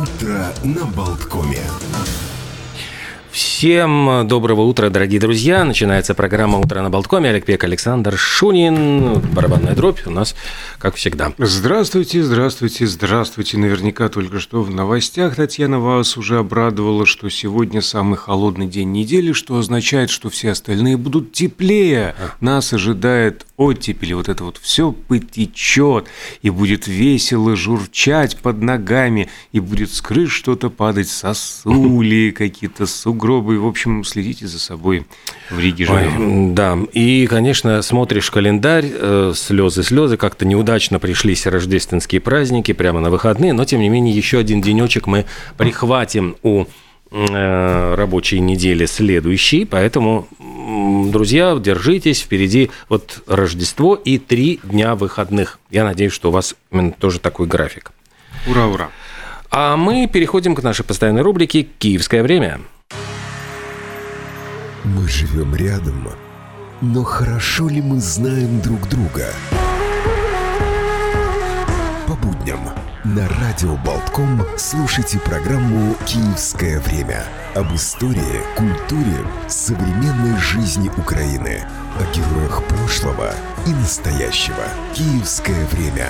Утро на Болткоме. Всем доброго утра, дорогие друзья. Начинается программа «Утро на Болткоме». Олег Пек, Александр Шунин. Барабанная дробь у нас, как всегда. Здравствуйте, здравствуйте, здравствуйте. Наверняка только что в новостях Татьяна вас уже обрадовала, что сегодня самый холодный день недели, что означает, что все остальные будут теплее. Нас ожидает оттепель, вот это вот все потечет, и будет весело журчать под ногами, и будет с крыш что-то падать, сосули, какие-то сугробы. В общем, следите за собой в Риге живем. Ой, да, и, конечно, смотришь календарь, э, слезы, слезы, как-то неудачно пришлись рождественские праздники прямо на выходные, но, тем не менее, еще один денечек мы прихватим у э, рабочей недели следующей, поэтому, друзья, держитесь, впереди вот Рождество и три дня выходных. Я надеюсь, что у вас именно тоже такой график. Ура, ура. А мы переходим к нашей постоянной рубрике «Киевское время». Мы живем рядом, но хорошо ли мы знаем друг друга? По будням на радио Болтком слушайте программу «Киевское время» об истории, культуре, современной жизни Украины, о героях прошлого и настоящего. «Киевское время»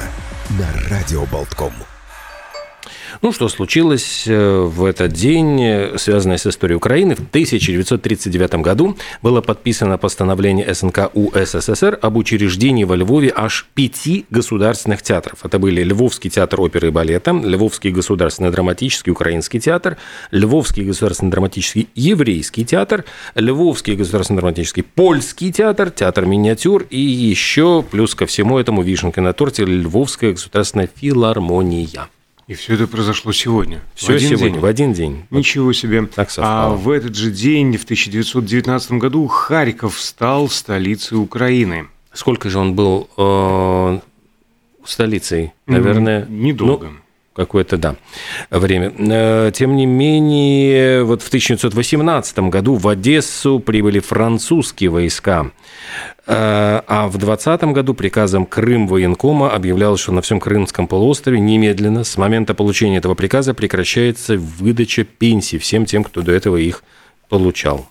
на радио Болтком. Ну, что случилось э, в этот день, э, связанное с историей Украины? В 1939 году было подписано постановление СНК УССР об учреждении во Львове аж пяти государственных театров. Это были Львовский театр оперы и балета, Львовский государственный драматический украинский театр, Львовский государственный драматический еврейский театр, Львовский государственный драматический польский театр, театр миниатюр и еще, плюс ко всему этому, вишенкой на торте, Львовская государственная филармония. И все это произошло сегодня. Все в один сегодня, день. в один день. Ничего себе. Так а в этот же день, в 1919 году, Харьков стал столицей Украины. Сколько же он был э, столицей? Наверное, М, недолго. ну, какое-то, да, время. Э, Тем не менее, вот в 1918 году в Одессу прибыли французские войска. Э, А в 2020 году приказом Крым военкома объявлялось, что на всем Крымском полуострове немедленно с момента получения этого приказа прекращается выдача пенсий всем тем, кто до этого их получал.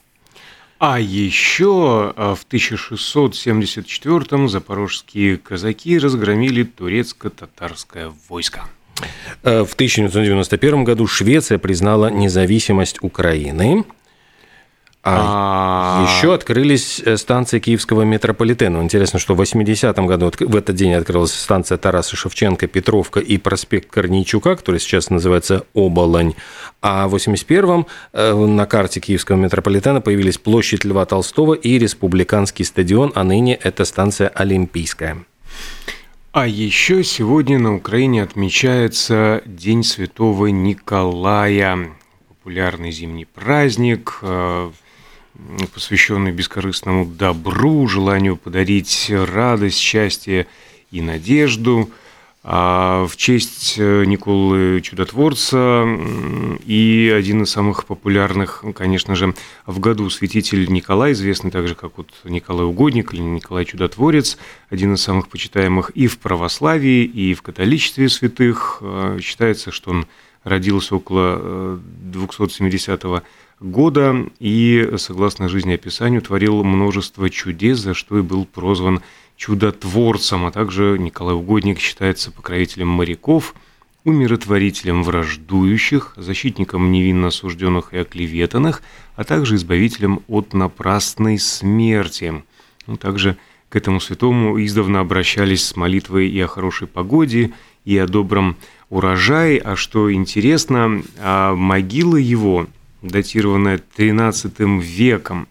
А еще а, в 1674-м запорожские казаки разгромили турецко-татарское войско. Э, В 1991 году Швеция признала независимость Украины. А, А еще открылись э, станции киевского метрополитена. Интересно, что в 80-м году в этот день открылась станция Тараса Шевченко, Петровка и проспект Корнейчука, который сейчас называется Оболонь. А в 81-м э, на карте киевского метрополитена появились площадь Льва Толстого и Республиканский стадион, а ныне это станция Олимпийская. А еще сегодня на Украине отмечается День Святого Николая. Популярный зимний праздник, э, посвященный бескорыстному добру, желанию подарить радость, счастье и надежду. А в честь э, Николы Чудотворца и один из самых популярных, конечно же, в году святитель Николай, известный также как вот Николай Угодник или Николай Чудотворец, один из самых почитаемых и в православии, и в католичестве святых. Э, Считается, что он родился около э, 270 года и, согласно жизнеописанию, творил множество чудес, за что и был прозван чудотворцем, а также Николай Угодник считается покровителем моряков, умиротворителем враждующих, защитником невинно осужденных и оклеветанных, а также избавителем от напрасной смерти. Ну, также к этому святому издавна обращались с молитвой и о хорошей погоде, и о добром урожае. А что интересно, а могила его, датированная XIII веком,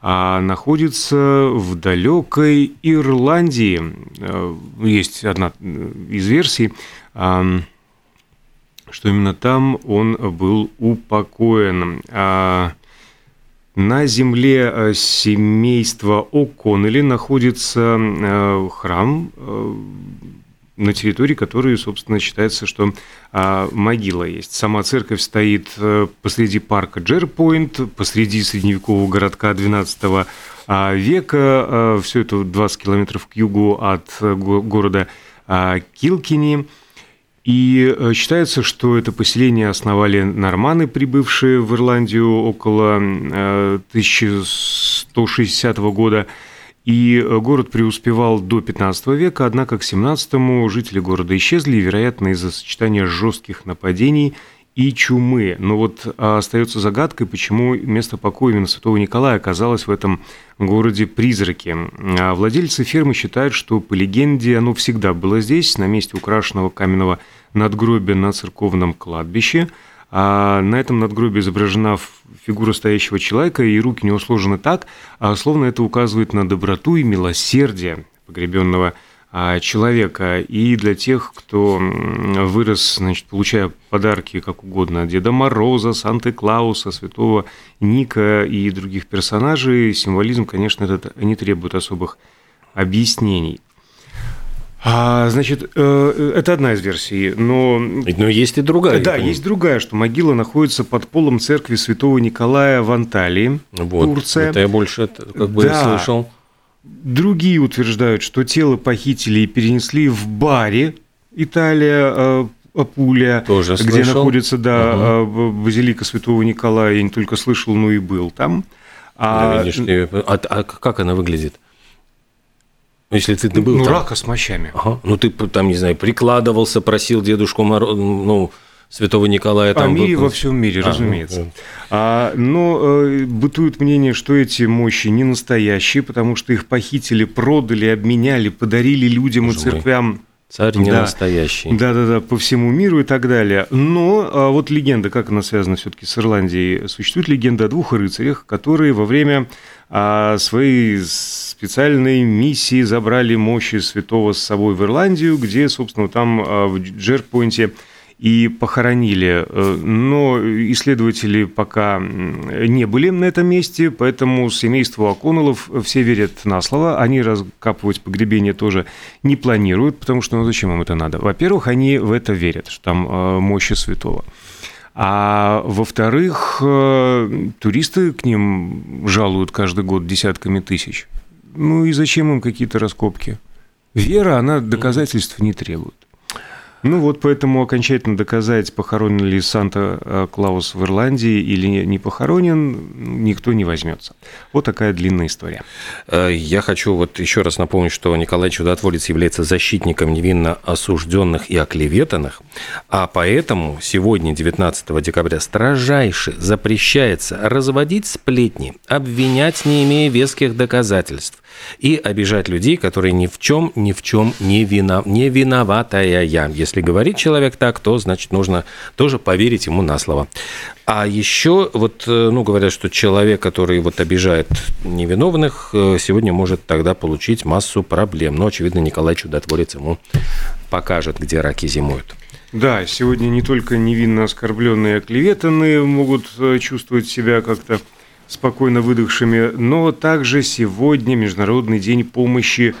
а находится в далекой Ирландии. Э, Есть одна из версий, что именно там он был упокоен. А На земле э, семейства О'Коннелли находится э, храм, э, на территории которой, собственно, считается, что а, могила есть. Сама церковь стоит э, посреди парка Джерпойнт, посреди средневекового городка XII а, века. Все это 20 километров к югу от э, го- города а, Килкини. И э, считается, что это поселение основали норманы, прибывшие в Ирландию около 1160 э, года. И э, город преуспевал до 15 века, однако к 17-му жители города исчезли, вероятно, из-за сочетания жестких нападений и чумы. Но вот а, остается загадкой, почему место покоя именно Святого Николая оказалось в этом городе призраки. А владельцы фермы считают, что по легенде оно всегда было здесь, на месте украшенного каменного надгробия на церковном кладбище. А на этом надгробии изображена фигура стоящего человека, и руки у него сложены так, а словно это указывает на доброту и милосердие погребенного человека а, человека. И для тех, кто вырос, значит, получая подарки как угодно Деда Мороза, Санты-Клауса, Святого Ника и других персонажей, символизм, конечно, этот не требует особых объяснений. А, значит, э, это одна из версий, но... Но есть и другая. Да, есть другая, что могила находится под полом церкви святого Николая в Анталии, вот, Турция. Это я больше как бы да. слышал. Другие утверждают, что тело похитили и перенесли в баре Италия, э, Апулия, Тоже где слышал. находится да, угу. базилика Святого Николая. Я не только слышал, но и был там. А, да, а, а как она выглядит? Если ты, ты был ну, там... рака с мощами. Ага. Ну, ты там, не знаю, прикладывался, просил дедушку Мороз, ну, Святого Николая там... О мире во всем мире, а, разумеется. Ну, а, но э, бытует мнение, что эти мощи не настоящие, потому что их похитили, продали, обменяли, подарили людям Боже и церквям. Мой. Царь не да. настоящий. Да, да, да, по всему миру и так далее. Но а вот легенда, как она связана все-таки с Ирландией, существует легенда о двух рыцарях, которые во время а, своей специальной миссии забрали мощи святого с собой в Ирландию, где, собственно, там а, в Джерпойнте и похоронили. Э, но исследователи пока не были на этом месте, поэтому семейству Аконолов все верят на слово. Они раскапывать погребение тоже не планируют, потому что ну зачем им это надо? Во-первых, они в это верят, что там э, мощи святого. А во-вторых, э, туристы к ним жалуют каждый год десятками тысяч. Ну и зачем им какие-то раскопки? Вера, она доказательств не требует. Ну вот поэтому окончательно доказать, похоронен ли Санта-Клаус в Ирландии или не похоронен, никто не возьмется. Вот такая длинная история. Э, я хочу вот еще раз напомнить, что Николай Чудотворец является защитником невинно осужденных и оклеветанных, а поэтому сегодня, 19 декабря, строжайше запрещается разводить сплетни, обвинять, не имея веских доказательств, и обижать людей, которые ни в чем, ни в чем не, вина, не виноватая я. Если говорит человек так, то, значит, нужно тоже поверить ему на слово. А еще вот, э, ну, говорят, что человек, который вот обижает невиновных, э, сегодня может тогда получить массу проблем. Но, очевидно, Николай Чудотворец ему покажет, где раки зимуют. Да, сегодня не только невинно оскорбленные и оклеветанные могут э, чувствовать себя как-то спокойно выдохшими, но также сегодня Международный день помощи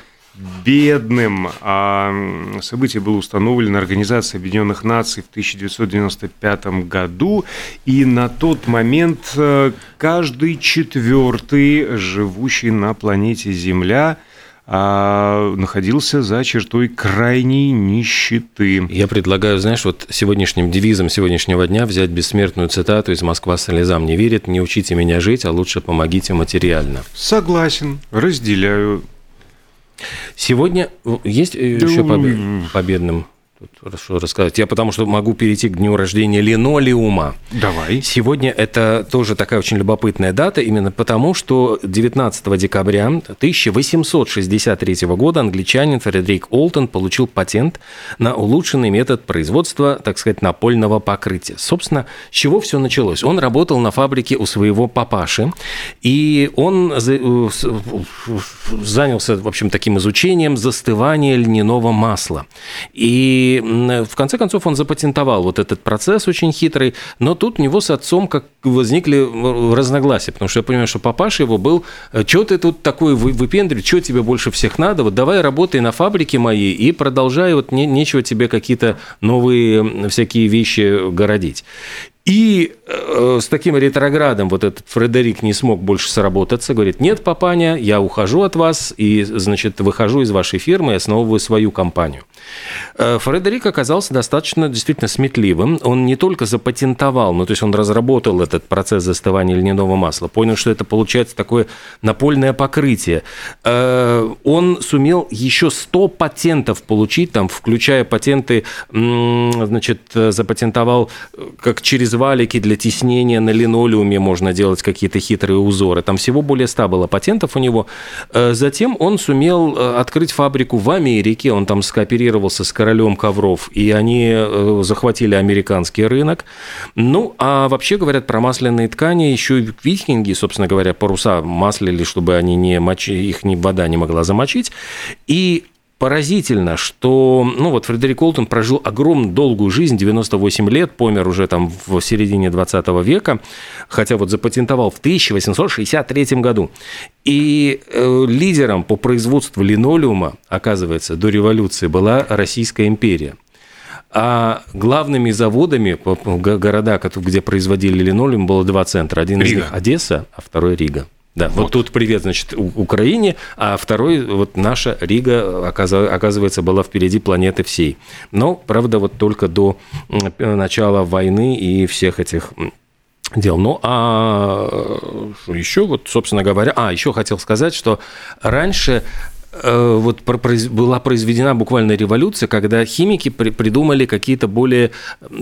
бедным. А событие было установлено Организацией Объединенных Наций в 1995 году, и на тот момент э, каждый четвертый живущий на планете Земля – а, находился за чертой крайней нищеты. Я предлагаю, знаешь, вот сегодняшним девизом сегодняшнего дня взять бессмертную цитату из «Москва слезам не верит», «Не учите меня жить, а лучше помогите материально». Согласен, разделяю. Сегодня есть еще по победным хорошо рассказать. Я потому что могу перейти к дню рождения линолеума. Давай. Сегодня это тоже такая очень любопытная дата, именно потому, что 19 декабря 1863 года англичанин Фредерик Олтон получил патент на улучшенный метод производства, так сказать, напольного покрытия. Собственно, с чего все началось? Он работал на фабрике у своего папаши, и он э, занялся, в общем, таким изучением застывания льняного масла. И в конце концов он запатентовал вот этот процесс очень хитрый, но тут у него с отцом как возникли разногласия, потому что я понимаю, что папаша его был, «Э, что ты тут такой выпендрив, что тебе больше всех надо, вот давай работай на фабрике моей и продолжай, вот не, нечего тебе какие-то новые всякие вещи городить. И э, с таким ретроградом вот этот Фредерик не смог больше сработаться, говорит, нет, папаня, я ухожу от вас и, значит, выхожу из вашей фирмы и основываю свою компанию. Э, Фредерик оказался достаточно действительно сметливым. Он не только запатентовал, ну, то есть он разработал этот процесс застывания льняного масла, понял, что это получается такое напольное покрытие. Э, он сумел еще 100 патентов получить, там, включая патенты, значит, запатентовал, как через валики для теснения на линолеуме можно делать какие-то хитрые узоры. Там всего более 100 было патентов у него. Э, затем он сумел открыть фабрику в Америке, он там скооперировался с королем ковров, и они э, захватили американский рынок. Ну, а вообще говорят про масляные ткани, еще и викинги, собственно говоря, паруса маслили, чтобы они не мочи, их ни вода не могла замочить. И поразительно, что, ну вот Фредерик Олтон прожил огромную долгую жизнь, 98 лет, помер уже там в середине 20 века, хотя вот запатентовал в 1863 году. И э, лидером по производству линолеума, оказывается, до революции была Российская империя. А главными заводами, города, где производили линолеум, было два центра. Один Рига. из них Одесса, а второй Рига. Да, вот. вот тут привет, значит, Украине, а второй, вот наша Рига, оказывается, была впереди планеты всей. Но, правда, вот только до начала войны и всех этих дел. Ну, а еще вот, собственно говоря, а, еще хотел сказать, что раньше Э, вот была произведена буквально революция, когда химики придумали какие-то более,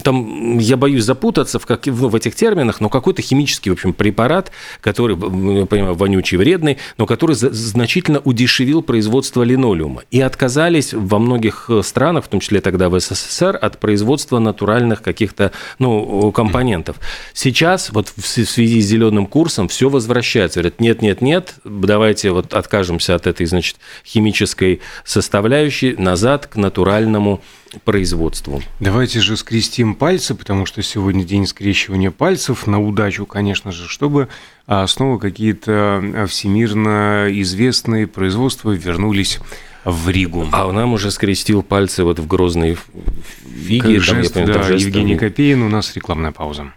там, я боюсь запутаться в, как, в этих терминах, но какой-то химический, в общем, препарат, который, я понимаю, вонючий, вредный, но который значительно удешевил производство линолеума. И отказались во многих э, странах, в том числе тогда в СССР, от производства натуральных каких-то ну, компонентов. Сейчас вот в связи с зеленым курсом все возвращается. Говорят, нет, нет, нет, давайте вот откажемся от этой, значит, химической составляющей назад к натуральному производству. Давайте же скрестим пальцы, потому что сегодня день скрещивания пальцев, на удачу, конечно же, чтобы снова какие-то всемирно известные производства вернулись в Ригу. А нам уже скрестил пальцы вот в грозной фиге. Как жест, там, я понимаю, да, Евгений Копейн, у нас рекламная пауза.